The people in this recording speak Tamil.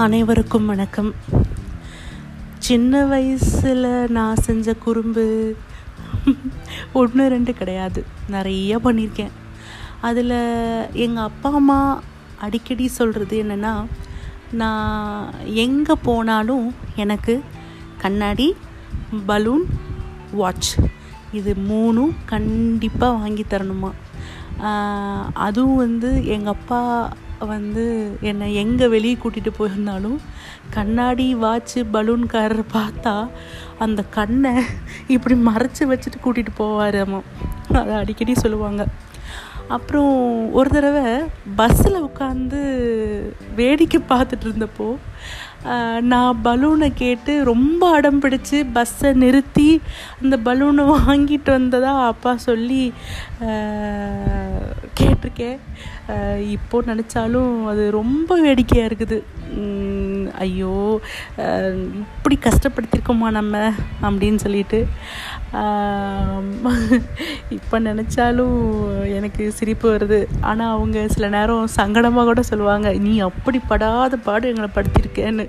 அனைவருக்கும் வணக்கம். சின்ன வயசில் நான் செஞ்ச குறும்பு ஒன்று ரெண்டு கிடையாது. நிறைய பண்ணியிருக்கேன். அதில் எங்கள் அப்பா அம்மா அடிக்கடி சொல்கிறது என்னென்னா நான் எங்கே போனாலும் எனக்கு கண்ணாடி பலூன் வாட்ச் இது மூணும் கண்டிப்பாக வாங்கி தரணுமா? அதுவும் வந்து எங்கள் அப்பா வந்து என்னை எங்கே வெளியே கூட்டிகிட்டு போயிருந்தாலும் கண்ணாடி வாட்ச்சு பலூன்காரரை பார்த்தா அந்த கண்ணை இப்படி மறைச்சி வச்சுட்டு கூட்டிகிட்டு போவார் அம்மா அதை அடிக்கடி சொல்லுவாங்க. அப்புறம் ஒரு தடவை பஸ்ஸில் உட்காந்து வேடிக்கை பார்த்துட்டு இருந்தப்போ நான் பலூனை கேட்டு ரொம்ப அடம் பிடிச்சி பஸ்ஸை நிறுத்தி அந்த பலூனை வாங்கிட்டு வந்ததா அப்பா சொல்லி கேட்டிருக்கேன். இப்போ நினச்சாலும் அது ரொம்ப வேடிக்கையாக இருக்குது. ஐயோ இப்படி கஷ்டப்படுத்திருக்கோமா நம்ம அப்படின்னு சொல்லிட்டு. இப்போ நினச்சாலும் எனக்கு சிரிப்பு வருது. ஆனால் அவங்க சில நேரம் சங்கடமாக கூட சொல்லுவாங்க நீ அப்படி படாத பாடு எங்களை படுத்திருக்கேன்னு.